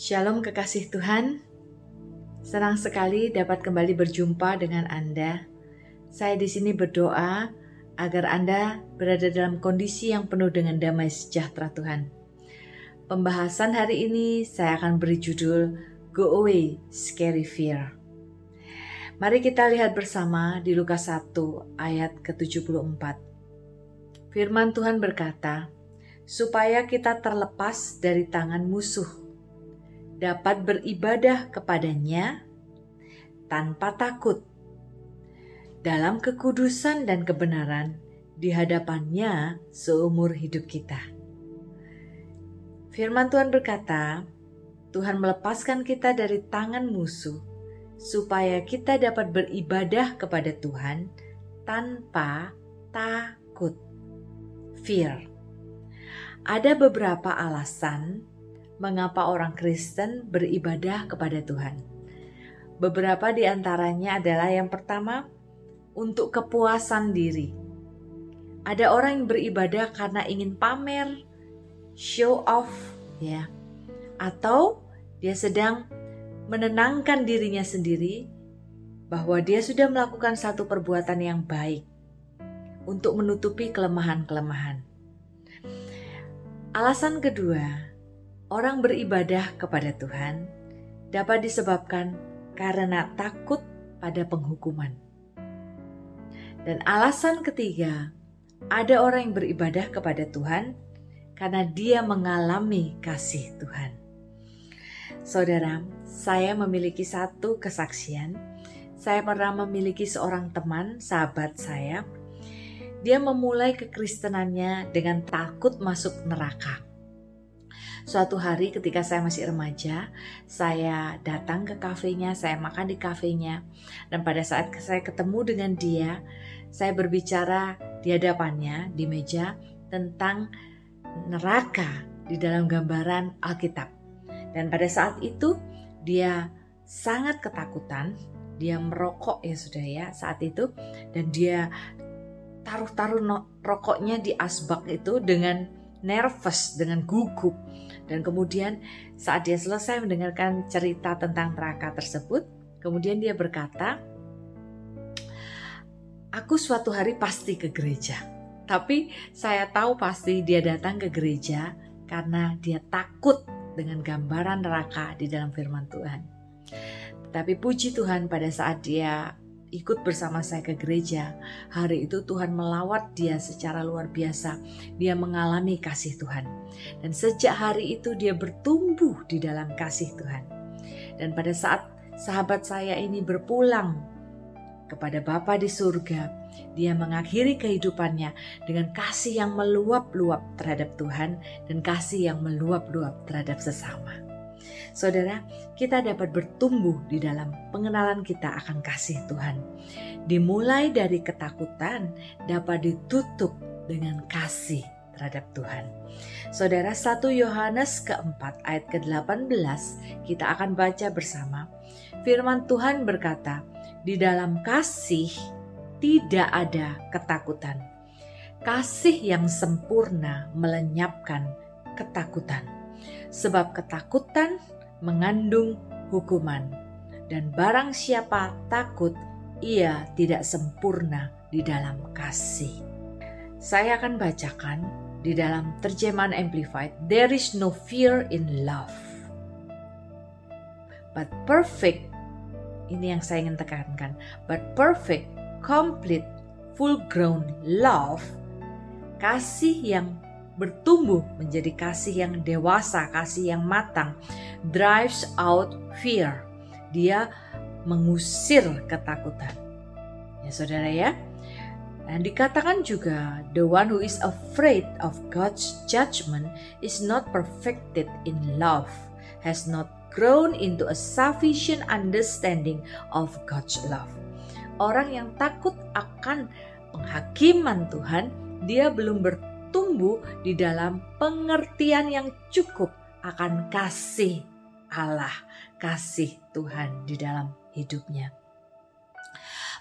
Shalom kekasih Tuhan. Senang sekali dapat kembali berjumpa dengan Anda. Saya di sini berdoa agar Anda berada dalam kondisi yang penuh dengan damai sejahtera Tuhan. Pembahasan hari ini saya akan beri judul Go Away Scary Fear. Mari kita lihat bersama di Lukas 1 ayat ke-74. Firman Tuhan berkata, supaya kita terlepas dari tangan musuh dapat beribadah kepadanya tanpa takut dalam kekudusan dan kebenaran di hadapannya seumur hidup kita. Firman Tuhan berkata, Tuhan melepaskan kita dari tangan musuh supaya kita dapat beribadah kepada Tuhan tanpa takut. Fear. Ada beberapa alasan mengapa orang Kristen beribadah kepada Tuhan. Beberapa di antaranya adalah yang pertama, untuk kepuasan diri. Ada orang yang beribadah karena ingin pamer, show off, ya, atau dia sedang menenangkan dirinya sendiri bahwa dia sudah melakukan satu perbuatan yang baik untuk menutupi kelemahan-kelemahan. Alasan kedua, orang beribadah kepada Tuhan dapat disebabkan karena takut pada penghukuman. Dan alasan ketiga, ada orang yang beribadah kepada Tuhan karena dia mengalami kasih Tuhan. Saudara, saya memiliki satu kesaksian. Saya pernah memiliki seorang teman, sahabat saya. Dia memulai kekristenannya dengan takut masuk neraka Suatu hari ketika saya masih remaja, saya datang ke kafenya, saya makan di kafenya. Dan pada saat saya ketemu dengan dia, saya berbicara di hadapannya di meja tentang neraka di dalam gambaran Alkitab. Dan pada saat itu dia sangat ketakutan, dia merokok ya sudah ya saat itu dan dia taruh-taruh rokoknya di asbak itu dengan nervous dengan gugup dan kemudian saat dia selesai mendengarkan cerita tentang neraka tersebut, kemudian dia berkata, "Aku suatu hari pasti ke gereja." Tapi saya tahu pasti dia datang ke gereja karena dia takut dengan gambaran neraka di dalam firman Tuhan. Tapi puji Tuhan pada saat dia ikut bersama saya ke gereja. Hari itu Tuhan melawat dia secara luar biasa. Dia mengalami kasih Tuhan. Dan sejak hari itu dia bertumbuh di dalam kasih Tuhan. Dan pada saat sahabat saya ini berpulang kepada Bapa di surga, dia mengakhiri kehidupannya dengan kasih yang meluap-luap terhadap Tuhan dan kasih yang meluap-luap terhadap sesama. Saudara, kita dapat bertumbuh di dalam pengenalan kita akan kasih Tuhan. Dimulai dari ketakutan dapat ditutup dengan kasih terhadap Tuhan. Saudara 1 Yohanes keempat ayat ke-18 kita akan baca bersama. Firman Tuhan berkata, di dalam kasih tidak ada ketakutan. Kasih yang sempurna melenyapkan ketakutan. Sebab ketakutan mengandung hukuman, dan barang siapa takut, ia tidak sempurna di dalam kasih. Saya akan bacakan di dalam terjemahan Amplified, There is no fear in love. But perfect, ini yang saya ingin tekankan, but perfect, complete, full grown love, kasih yang bertumbuh menjadi kasih yang dewasa, kasih yang matang, drives out fear. Dia mengusir ketakutan. Ya saudara ya. Dan dikatakan juga, the one who is afraid of God's judgment is not perfected in love, has not grown into a sufficient understanding of God's love. Orang yang takut akan penghakiman Tuhan, dia belum bertumbuh di dalam pengertian yang cukup akan kasih Allah, kasih Tuhan di dalam hidupnya.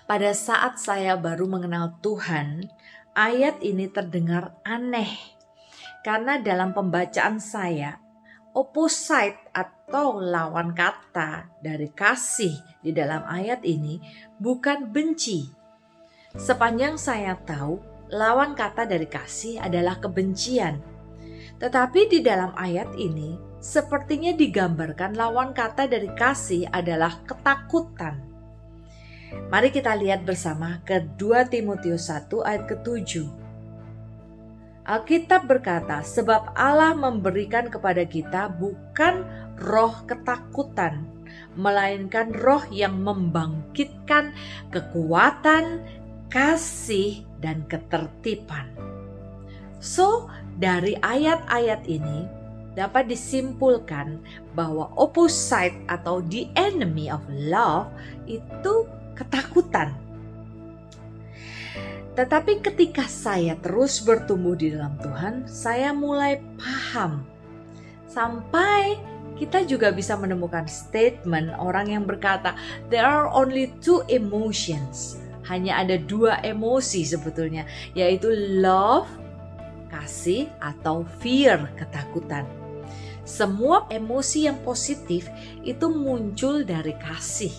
Pada saat saya baru mengenal Tuhan, ayat ini terdengar aneh karena dalam pembacaan saya, opposite atau lawan kata dari kasih di dalam ayat ini bukan benci. Sepanjang saya tahu, lawan kata dari kasih adalah kebencian. Tetapi di dalam ayat ini, sepertinya digambarkan lawan kata dari kasih adalah ketakutan. Mari kita lihat bersama ke 2 Timotius 1 ayat ke-7. Alkitab berkata, sebab Allah memberikan kepada kita bukan roh ketakutan, melainkan roh yang membangkitkan kekuatan, kasih, dan ketertiban. So, dari ayat-ayat ini dapat disimpulkan bahwa opposite atau the enemy of love itu ketakutan. Tetapi ketika saya terus bertumbuh di dalam Tuhan, saya mulai paham. Sampai kita juga bisa menemukan statement orang yang berkata, "There are only two emotions." Hanya ada dua emosi sebetulnya, yaitu love, kasih, atau fear, ketakutan. Semua emosi yang positif itu muncul dari kasih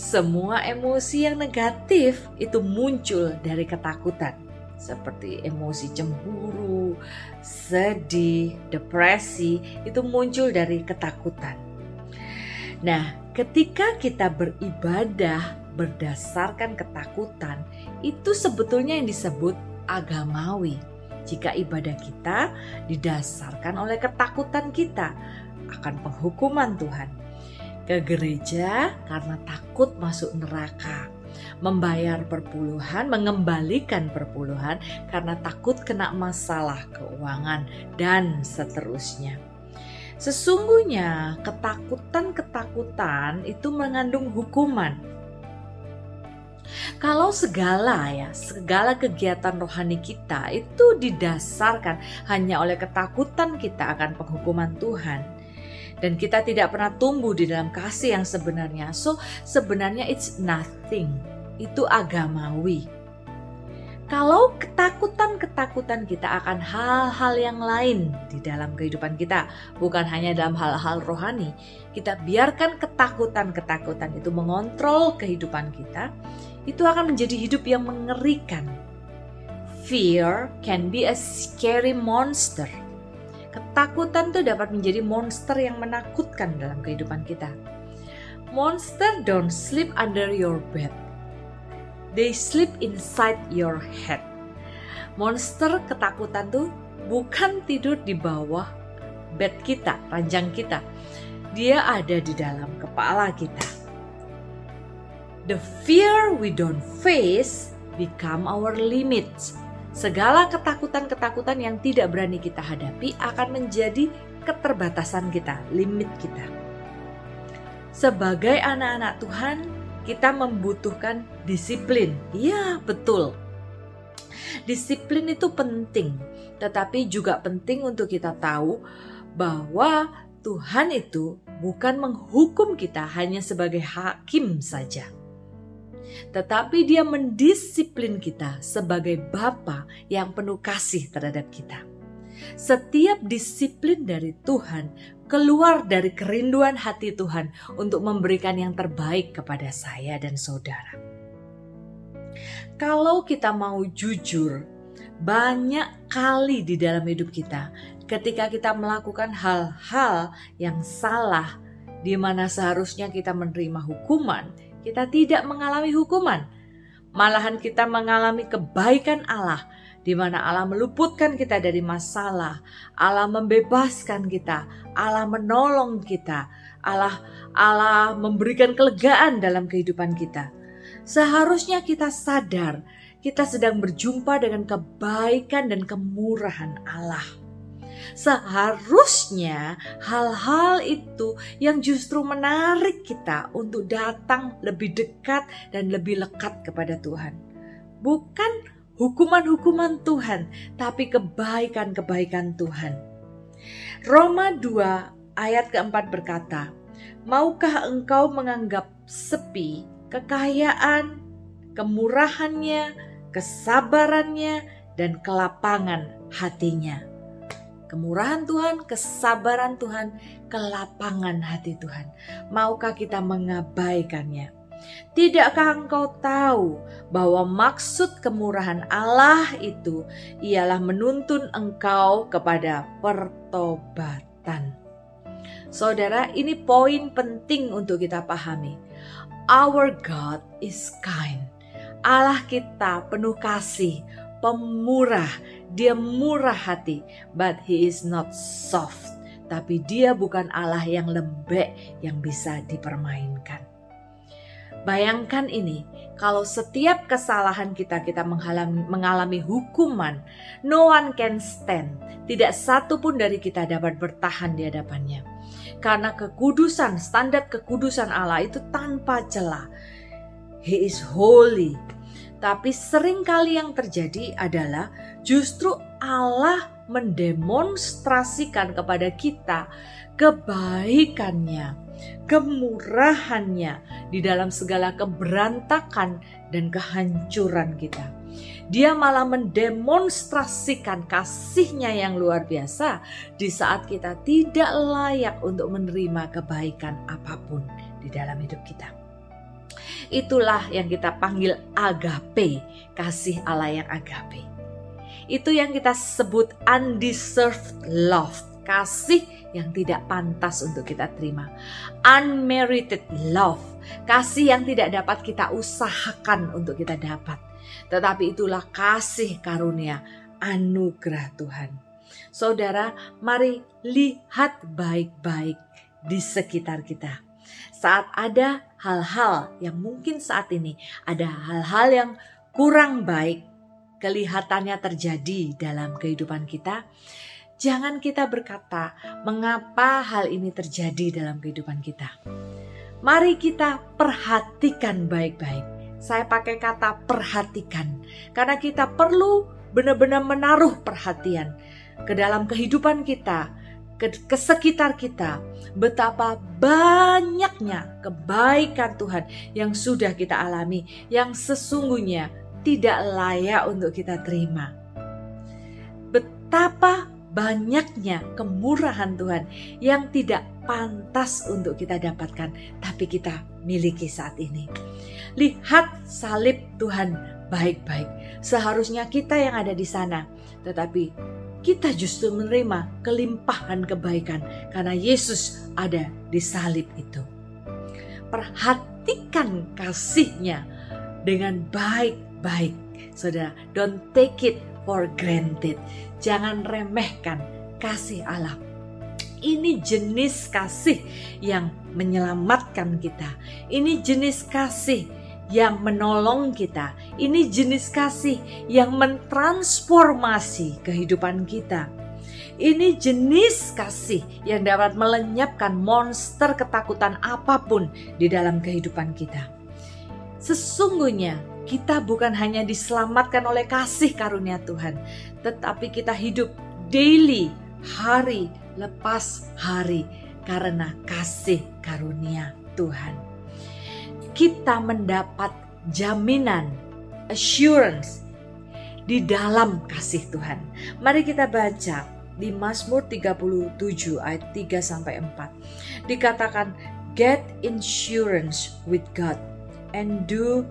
semua emosi yang negatif itu muncul dari ketakutan, seperti emosi cemburu, sedih, depresi, itu muncul dari ketakutan. Nah, ketika kita beribadah berdasarkan ketakutan, itu sebetulnya yang disebut agamawi. Jika ibadah kita didasarkan oleh ketakutan kita akan penghukuman Tuhan ke gereja karena takut masuk neraka, membayar perpuluhan, mengembalikan perpuluhan karena takut kena masalah keuangan, dan seterusnya. Sesungguhnya, ketakutan-ketakutan itu mengandung hukuman. Kalau segala ya, segala kegiatan rohani kita itu didasarkan hanya oleh ketakutan kita akan penghukuman Tuhan, dan kita tidak pernah tumbuh di dalam kasih yang sebenarnya. So, sebenarnya it's nothing. Itu agamawi. Kalau ketakutan-ketakutan kita akan hal-hal yang lain di dalam kehidupan kita, bukan hanya dalam hal-hal rohani, kita biarkan ketakutan-ketakutan itu mengontrol kehidupan kita, itu akan menjadi hidup yang mengerikan. Fear can be a scary monster Ketakutan itu dapat menjadi monster yang menakutkan dalam kehidupan kita. Monster don't sleep under your bed. They sleep inside your head. Monster ketakutan tuh bukan tidur di bawah bed kita, ranjang kita. Dia ada di dalam kepala kita. The fear we don't face become our limits Segala ketakutan-ketakutan yang tidak berani kita hadapi akan menjadi keterbatasan kita, limit kita. Sebagai anak-anak Tuhan, kita membutuhkan disiplin. Iya, betul. Disiplin itu penting, tetapi juga penting untuk kita tahu bahwa Tuhan itu bukan menghukum kita hanya sebagai hakim saja tetapi dia mendisiplin kita sebagai Bapa yang penuh kasih terhadap kita. Setiap disiplin dari Tuhan keluar dari kerinduan hati Tuhan untuk memberikan yang terbaik kepada saya dan saudara. Kalau kita mau jujur, banyak kali di dalam hidup kita, ketika kita melakukan hal-hal yang salah, di mana seharusnya kita menerima hukuman, kita tidak mengalami hukuman. Malahan kita mengalami kebaikan Allah di mana Allah meluputkan kita dari masalah, Allah membebaskan kita, Allah menolong kita, Allah Allah memberikan kelegaan dalam kehidupan kita. Seharusnya kita sadar kita sedang berjumpa dengan kebaikan dan kemurahan Allah. Seharusnya hal-hal itu yang justru menarik kita untuk datang lebih dekat dan lebih lekat kepada Tuhan. Bukan hukuman-hukuman Tuhan, tapi kebaikan-kebaikan Tuhan. Roma 2 ayat keempat berkata, Maukah engkau menganggap sepi kekayaan, kemurahannya, kesabarannya, dan kelapangan hatinya? kemurahan Tuhan, kesabaran Tuhan, kelapangan hati Tuhan. Maukah kita mengabaikannya? Tidakkah engkau tahu bahwa maksud kemurahan Allah itu ialah menuntun engkau kepada pertobatan? Saudara, ini poin penting untuk kita pahami. Our God is kind. Allah kita penuh kasih, pemurah, dia murah hati, but he is not soft. Tapi dia bukan Allah yang lembek yang bisa dipermainkan. Bayangkan ini, kalau setiap kesalahan kita kita mengalami, mengalami hukuman, no one can stand. Tidak satu pun dari kita dapat bertahan di hadapannya. Karena kekudusan, standar kekudusan Allah itu tanpa celah. He is holy. Tapi sering kali yang terjadi adalah justru Allah mendemonstrasikan kepada kita kebaikannya kemurahannya di dalam segala keberantakan dan kehancuran kita. Dia malah mendemonstrasikan kasihnya yang luar biasa di saat kita tidak layak untuk menerima kebaikan apa pun di dalam hidup kita. Itulah yang kita panggil agape, kasih Allah yang agape. Itu yang kita sebut undeserved love, kasih yang tidak pantas untuk kita terima. Unmerited love, kasih yang tidak dapat kita usahakan untuk kita dapat. Tetapi itulah kasih karunia anugerah Tuhan. Saudara, mari lihat baik-baik di sekitar kita. Saat ada hal-hal yang mungkin saat ini ada hal-hal yang kurang baik kelihatannya terjadi dalam kehidupan kita, jangan kita berkata, "Mengapa hal ini terjadi dalam kehidupan kita?" Mari kita perhatikan baik-baik. Saya pakai kata perhatikan karena kita perlu benar-benar menaruh perhatian ke dalam kehidupan kita, ke, ke sekitar kita, betapa banyaknya kebaikan Tuhan yang sudah kita alami, yang sesungguhnya tidak layak untuk kita terima. Betapa banyaknya kemurahan Tuhan yang tidak pantas untuk kita dapatkan, tapi kita miliki saat ini. Lihat salib Tuhan baik-baik. Seharusnya kita yang ada di sana, tetapi kita justru menerima kelimpahan kebaikan karena Yesus ada di salib itu. Perhatikan kasihnya dengan baik-baik. Saudara, don't take it for granted. Jangan remehkan kasih Allah. Ini jenis kasih yang menyelamatkan kita. Ini jenis kasih yang menolong kita. Ini jenis kasih yang mentransformasi kehidupan kita. Ini jenis kasih yang dapat melenyapkan monster ketakutan apa pun di dalam kehidupan kita. Sesungguhnya kita bukan hanya diselamatkan oleh kasih karunia Tuhan, tetapi kita hidup daily, hari lepas hari, karena kasih karunia Tuhan. Kita mendapat jaminan, assurance di dalam kasih Tuhan. Mari kita baca di Mazmur 37 ayat 3 sampai 4. Dikatakan get insurance with God and do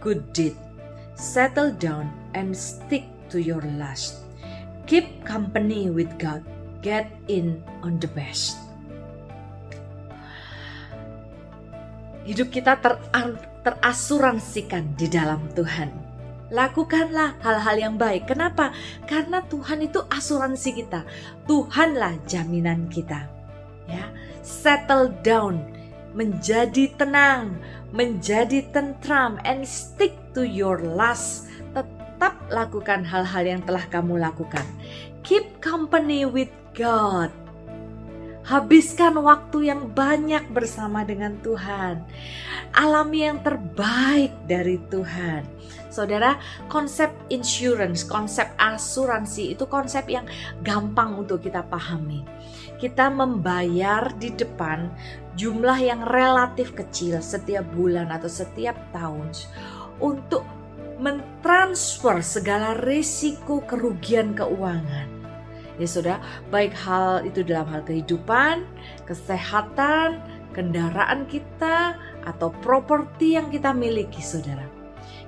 good deed. Settle down and stick to your last. Keep company with God. Get in on the best. Hidup kita ter terasuransikan di dalam Tuhan. Lakukanlah hal-hal yang baik. Kenapa? Karena Tuhan itu asuransi kita. Tuhanlah jaminan kita. Ya, settle down, menjadi tenang, menjadi tentram and stick to your last. Tetap lakukan hal-hal yang telah kamu lakukan. Keep company with God. Habiskan waktu yang banyak bersama dengan Tuhan. Alami yang terbaik dari Tuhan. Saudara, konsep insurance, konsep asuransi itu konsep yang gampang untuk kita pahami. Kita membayar di depan jumlah yang relatif kecil setiap bulan atau setiap tahun untuk mentransfer segala risiko kerugian keuangan Ya saudara, baik hal itu dalam hal kehidupan, kesehatan, kendaraan kita, atau properti yang kita miliki saudara.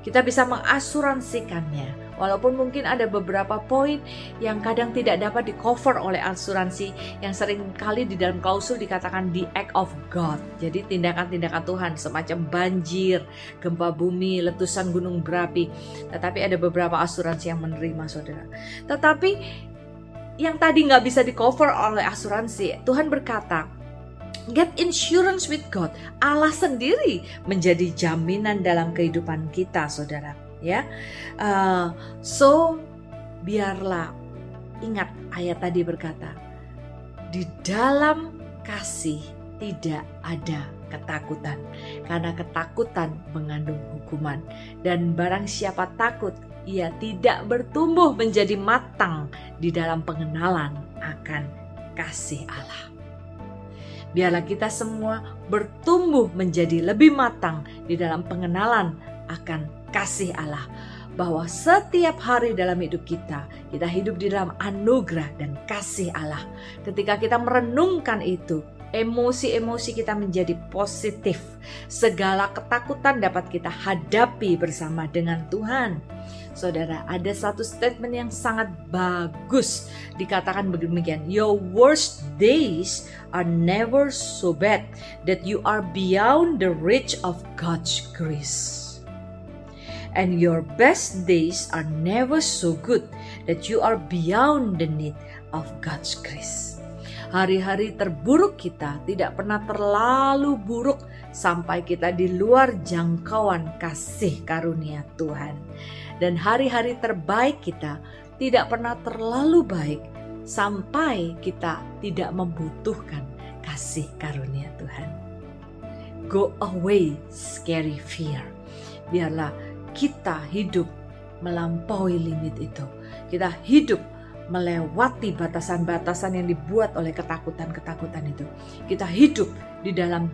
Kita bisa mengasuransikannya. Walaupun mungkin ada beberapa poin yang kadang tidak dapat di cover oleh asuransi yang sering kali di dalam klausul dikatakan the act of God. Jadi tindakan-tindakan Tuhan semacam banjir, gempa bumi, letusan gunung berapi. Tetapi ada beberapa asuransi yang menerima saudara. Tetapi yang tadi nggak bisa di cover oleh asuransi, Tuhan berkata, Get insurance with God. Allah sendiri menjadi jaminan dalam kehidupan kita, saudara. Ya, uh, so biarlah ingat ayat tadi berkata, di dalam kasih tidak ada ketakutan, karena ketakutan mengandung hukuman, dan barang siapa takut, ia tidak bertumbuh menjadi matang di dalam pengenalan akan kasih Allah. Biarlah kita semua bertumbuh menjadi lebih matang di dalam pengenalan akan kasih Allah. Bahwa setiap hari dalam hidup kita, kita hidup di dalam anugerah dan kasih Allah. Ketika kita merenungkan itu, emosi-emosi kita menjadi positif. Segala ketakutan dapat kita hadapi bersama dengan Tuhan. Saudara, ada satu statement yang sangat bagus dikatakan begini Your worst days are never so bad that you are beyond the reach of God's grace. And your best days are never so good that you are beyond the need of God's grace. Hari-hari terburuk kita tidak pernah terlalu buruk sampai kita di luar jangkauan kasih karunia Tuhan dan hari-hari terbaik kita tidak pernah terlalu baik sampai kita tidak membutuhkan kasih karunia Tuhan. Go away scary fear. Biarlah kita hidup melampaui limit itu. Kita hidup melewati batasan-batasan yang dibuat oleh ketakutan-ketakutan itu. Kita hidup di dalam